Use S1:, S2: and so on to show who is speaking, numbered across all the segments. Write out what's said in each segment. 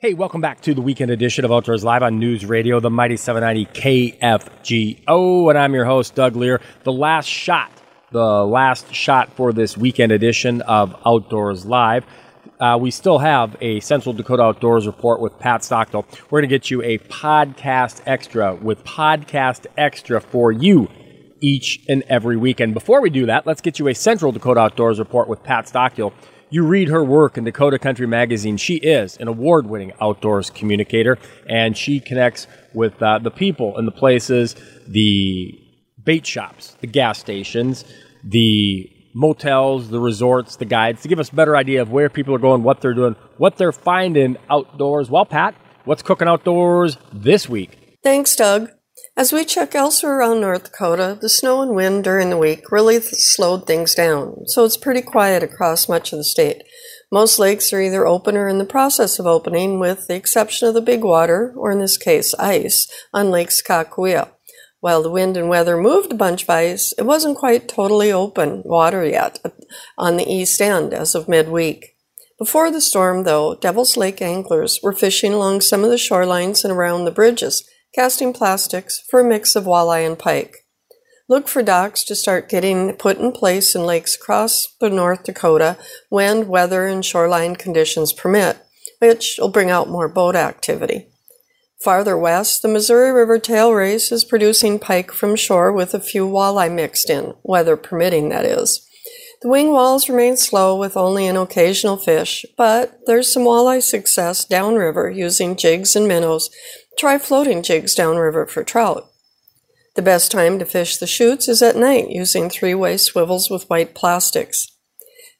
S1: Hey, welcome back to the weekend edition of Outdoors Live on News Radio, the Mighty 790 KFGO. And I'm your host, Doug Lear. The last shot, the last shot for this weekend edition of Outdoors Live. Uh, we still have a Central Dakota Outdoors report with Pat Stockdale. We're going to get you a podcast extra with podcast extra for you each and every weekend. Before we do that, let's get you a Central Dakota Outdoors report with Pat Stockdale. You read her work in Dakota Country Magazine. She is an award winning outdoors communicator, and she connects with uh, the people and the places, the bait shops, the gas stations, the motels, the resorts, the guides to give us a better idea of where people are going, what they're doing, what they're finding outdoors. Well, Pat, what's cooking outdoors this week?
S2: Thanks, Doug. As we check elsewhere around North Dakota, the snow and wind during the week really slowed things down, so it's pretty quiet across much of the state. Most lakes are either open or in the process of opening, with the exception of the big water, or in this case, ice, on Lake Sakakawea. While the wind and weather moved a bunch of ice, it wasn't quite totally open water yet on the east end as of midweek. Before the storm, though, Devil's Lake anglers were fishing along some of the shorelines and around the bridges casting plastics for a mix of walleye and pike. Look for docks to start getting put in place in lakes across the North Dakota when weather and shoreline conditions permit, which will bring out more boat activity. Farther west, the Missouri River tail race is producing pike from shore with a few walleye mixed in, weather permitting, that is. The wing walls remain slow with only an occasional fish, but there's some walleye success downriver using jigs and minnows Try floating jigs downriver for trout. The best time to fish the chutes is at night using three way swivels with white plastics.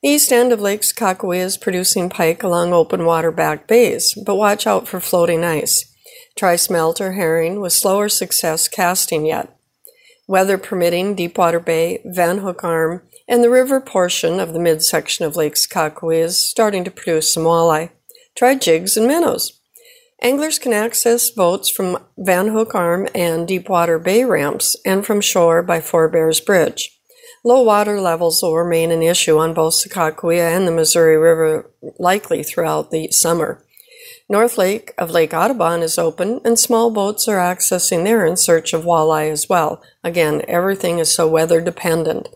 S2: The east end of Lake Sakakawea is producing pike along open water back bays, but watch out for floating ice. Try smelt or herring with slower success casting yet. Weather permitting, Deepwater Bay, Van Hook Arm, and the river portion of the midsection of Lake Sakakawea is starting to produce some walleye. Try jigs and minnows. Anglers can access boats from Van Hook Arm and Deepwater Bay ramps and from shore by Four Bears Bridge. Low water levels will remain an issue on both Sakakawea and the Missouri River likely throughout the summer. North Lake of Lake Audubon is open and small boats are accessing there in search of walleye as well. Again, everything is so weather dependent.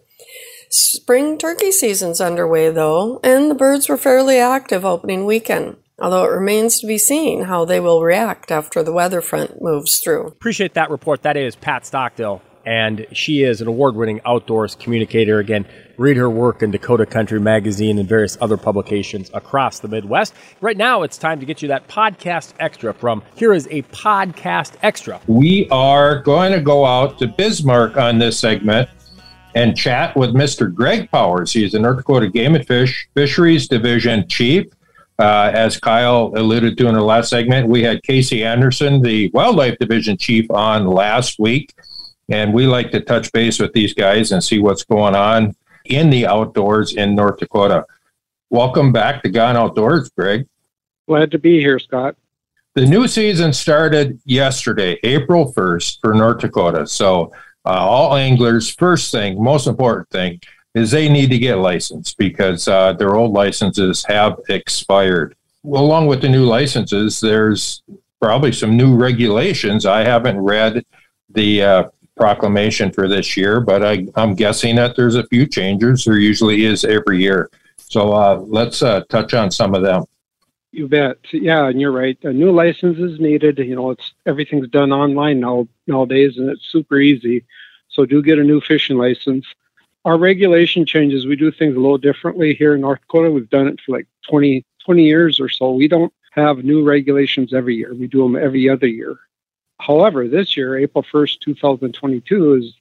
S2: Spring turkey season's underway though, and the birds were fairly active opening weekend although it remains to be seen how they will react after the weather front moves through.
S1: Appreciate that report. That is Pat Stockdale, and she is an award winning outdoors communicator. Again, read her work in Dakota Country Magazine and various other publications across the Midwest. Right now, it's time to get you that podcast extra from Here is a Podcast Extra.
S3: We are going to go out to Bismarck on this segment and chat with Mr. Greg Powers. He's the North Dakota Game and Fish Fisheries Division Chief. Uh, as Kyle alluded to in the last segment, we had Casey Anderson, the Wildlife Division Chief, on last week. And we like to touch base with these guys and see what's going on in the outdoors in North Dakota. Welcome back to Gone Outdoors, Greg.
S4: Glad to be here, Scott.
S3: The new season started yesterday, April 1st, for North Dakota. So, uh, all anglers, first thing, most important thing, is they need to get licensed because uh, their old licenses have expired. Well, along with the new licenses, there's probably some new regulations. I haven't read the uh, proclamation for this year, but I, am guessing that there's a few changes. There usually is every year. So uh, let's uh, touch on some of them.
S4: You bet. Yeah, and you're right. A new license is needed. You know, it's everything's done online now nowadays, and it's super easy. So do get a new fishing license our regulation changes. We do things a little differently here in North Dakota. We've done it for like 20, 20 years or so. We don't have new regulations every year. We do them every other year. However, this year, April 1st, 2022 is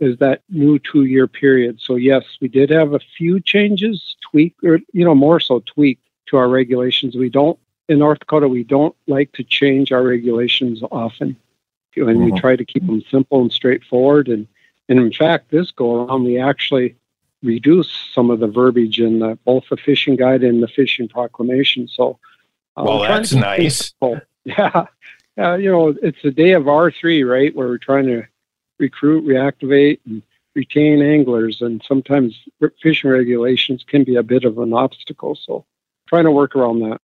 S4: is that new two-year period. So yes, we did have a few changes, tweak or you know more so tweak to our regulations. We don't in North Dakota we don't like to change our regulations often, and mm-hmm. we try to keep them simple and straightforward and and in fact, this go around, we actually reduce some of the verbiage in the, both the fishing guide and the fishing proclamation. So,
S3: uh, well, that's nice.
S4: Yeah. Uh, you know, it's the day of R3, right? Where we're trying to recruit, reactivate, and retain anglers. And sometimes fishing regulations can be a bit of an obstacle. So, trying to work around that.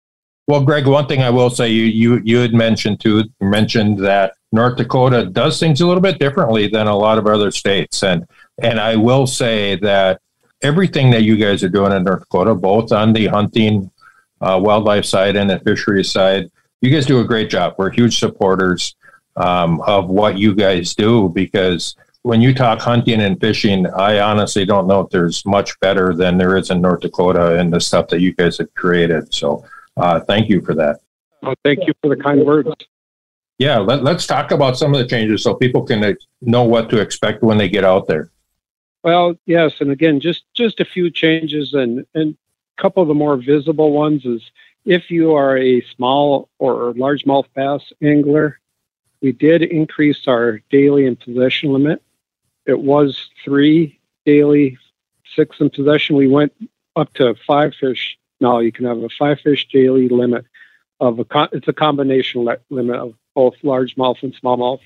S3: Well, Greg, one thing I will say, you you you had mentioned too mentioned that North Dakota does things a little bit differently than a lot of other states, and and I will say that everything that you guys are doing in North Dakota, both on the hunting, uh, wildlife side and the fisheries side, you guys do a great job. We're huge supporters um, of what you guys do because when you talk hunting and fishing, I honestly don't know if there's much better than there is in North Dakota and the stuff that you guys have created. So uh, thank you for that.
S4: Well, thank you for the kind words.
S3: Yeah, let, us talk about some of the changes so people can know what to expect when they get out there.
S4: Well, yes, and again, just just a few changes, and and a couple of the more visible ones is if you are a small or largemouth bass angler, we did increase our daily and possession limit. It was three daily, six in possession. We went up to five fish. Now you can have a five fish daily limit of a. It's a combination limit of both largemouth and smallmouth.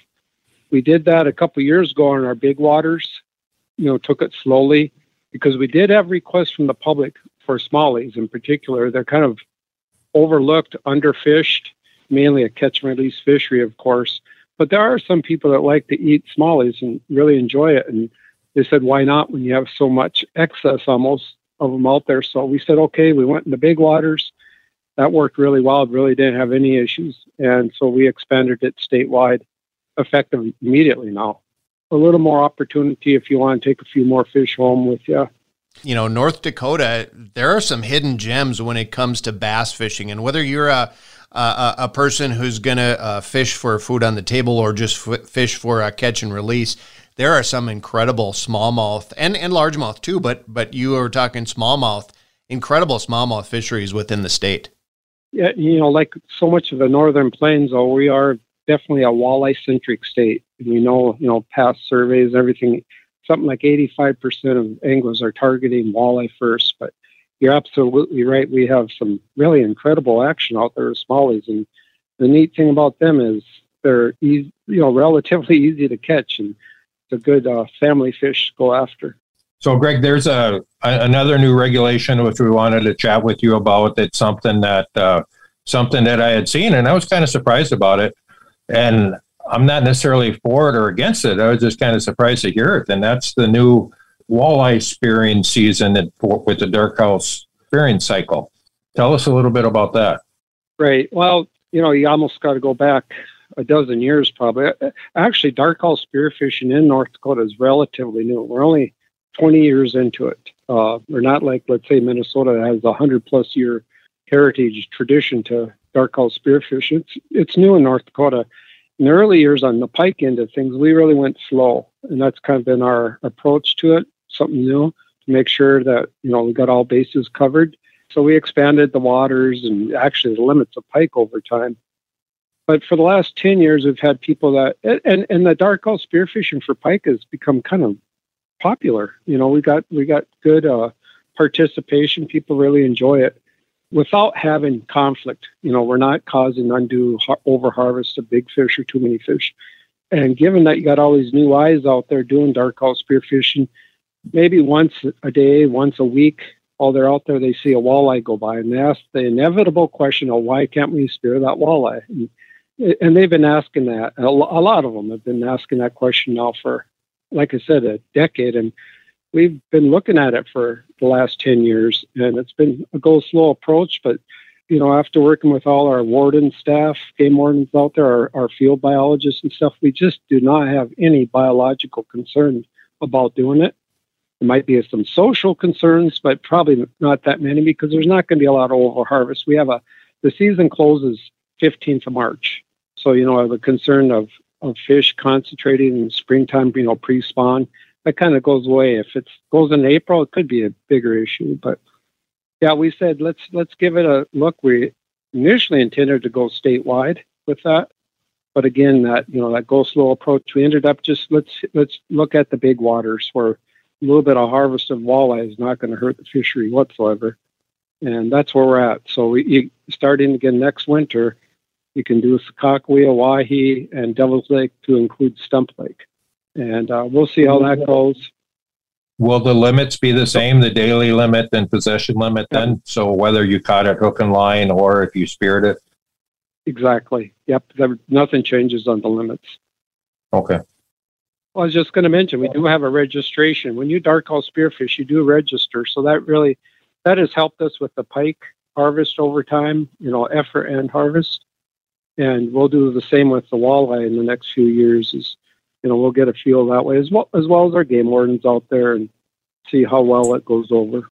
S4: We did that a couple years ago in our big waters you know, took it slowly because we did have requests from the public for smallies in particular. They're kind of overlooked, underfished, mainly a catch and release fishery, of course. But there are some people that like to eat smallies and really enjoy it. And they said, why not when you have so much excess almost of them out there? So we said, okay, we went in the big waters. That worked really well. Really didn't have any issues. And so we expanded it statewide effective immediately now a little more opportunity if you want to take a few more fish home with you.
S5: You know, North Dakota, there are some hidden gems when it comes to bass fishing, and whether you're a a, a person who's going to uh, fish for food on the table or just f- fish for a catch and release, there are some incredible smallmouth and, and largemouth too. But but you are talking smallmouth, incredible smallmouth fisheries within the state.
S4: Yeah, you know, like so much of the northern plains, though, we are definitely a walleye centric state. We know, you know, past surveys, everything, something like 85% of anglers are targeting walleye first. But you're absolutely right. We have some really incredible action out there with smallies. And the neat thing about them is they're easy, you know, relatively easy to catch and a good uh, family fish go after.
S3: So, Greg, there's a, a, another new regulation which we wanted to chat with you about. It's something that uh, something that I had seen, and I was kind of surprised about it. And I'm not necessarily for it or against it. I was just kind of surprised to hear it. And that's the new walleye spearing season with the dark house spearing cycle. Tell us a little bit about that.
S4: Right. Well, you know, you almost got to go back a dozen years probably. Actually, dark house spearfishing in North Dakota is relatively new. We're only 20 years into it. Uh, we're not like, let's say, Minnesota has a 100 plus year heritage tradition to dark house spearfish. It's it's new in North Dakota. In the early years on the pike end of things, we really went slow, and that's kind of been our approach to it. Something new to make sure that you know we got all bases covered. So we expanded the waters and actually the limits of pike over time. But for the last ten years, we've had people that and and the dark house spearfishing for pike has become kind of popular. You know, we got we got good uh, participation. People really enjoy it without having conflict. You know, we're not causing undue over harvest of big fish or too many fish. And given that you got all these new eyes out there doing dark house spearfishing, maybe once a day, once a week, while they're out there, they see a walleye go by and they ask the inevitable question of why can't we spear that walleye? And, and they've been asking that. A lot of them have been asking that question now for, like I said, a decade. And we've been looking at it for the last 10 years and it's been a go slow approach but you know after working with all our warden staff game wardens out there our, our field biologists and stuff we just do not have any biological concerns about doing it there might be some social concerns but probably not that many because there's not going to be a lot of over harvest we have a the season closes 15th of march so you know the concern of of fish concentrating in springtime you know pre-spawn that kind of goes away. If it goes in April, it could be a bigger issue. But yeah, we said let's let's give it a look. We initially intended to go statewide with that, but again, that you know that go slow approach, we ended up just let's let's look at the big waters where a little bit of harvest of walleye is not going to hurt the fishery whatsoever, and that's where we're at. So we starting again next winter, you can do Sakakawea, Oahe, and Devil's Lake to include Stump Lake and uh, we'll see how that goes.
S3: Will the limits be the same, the daily limit and possession limit then? So whether you caught it hook and line or if you speared it?
S4: Exactly. Yep. There, nothing changes on the limits.
S3: Okay.
S4: Well, I was just going to mention we do have a registration. When you dark house spearfish, you do register. So that really that has helped us with the pike harvest over time. You know, effort and harvest, and we'll do the same with the walleye in the next few years. Is you know we'll get a feel that way as well as well as our game wardens out there and see how well it goes over.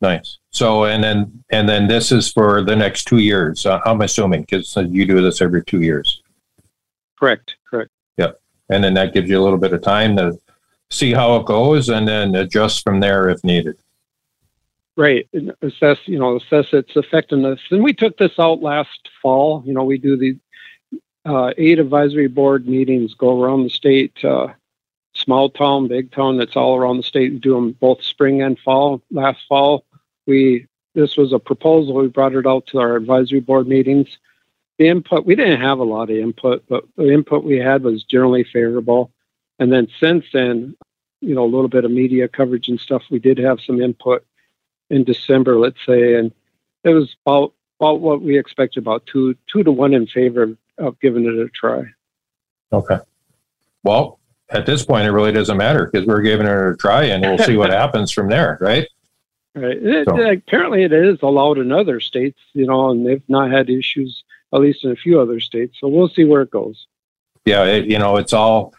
S3: Nice. So and then and then this is for the next two years. Uh, I'm assuming because you do this every two years.
S4: Correct. Correct.
S3: Yep. And then that gives you a little bit of time to see how it goes and then adjust from there if needed.
S4: Right. And assess, you know, assess its effectiveness. And we took this out last fall. You know, we do the uh, eight advisory board meetings go around the state, uh, small town, big town. That's all around the state. We do them both spring and fall. Last fall, we this was a proposal. We brought it out to our advisory board meetings the input we didn't have a lot of input, but the input we had was generally favorable. And then since then, you know, a little bit of media coverage and stuff, we did have some input in December, let's say, and it was about about what we expected, about two two to one in favor of giving it a try.
S3: Okay. Well, at this point, it really doesn't matter because we're giving it a try, and we'll see what happens from there, right?
S4: Right. It, so. apparently, it is allowed in other states, you know, and they've not had issues at least in a few other states. So we'll see where it goes.
S3: Yeah, it, you know, it's all.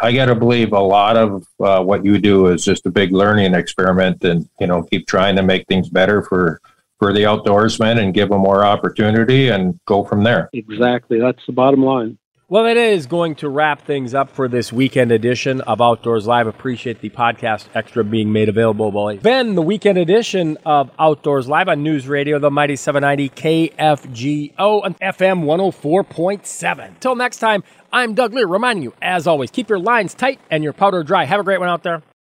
S3: I got to believe a lot of uh, what you do is just a big learning experiment, and you know, keep trying to make things better for for the outdoorsmen and give them more opportunity and go from there.
S4: Exactly, that's the bottom line.
S1: Well, it is going to wrap things up for this weekend edition of Outdoors Live. Appreciate the podcast extra being made available. Then the weekend edition of Outdoors Live on News Radio, the Mighty 790 KFGO and FM 104.7. Till next time, I'm Doug Lear reminding you, as always, keep your lines tight and your powder dry. Have a great one out there.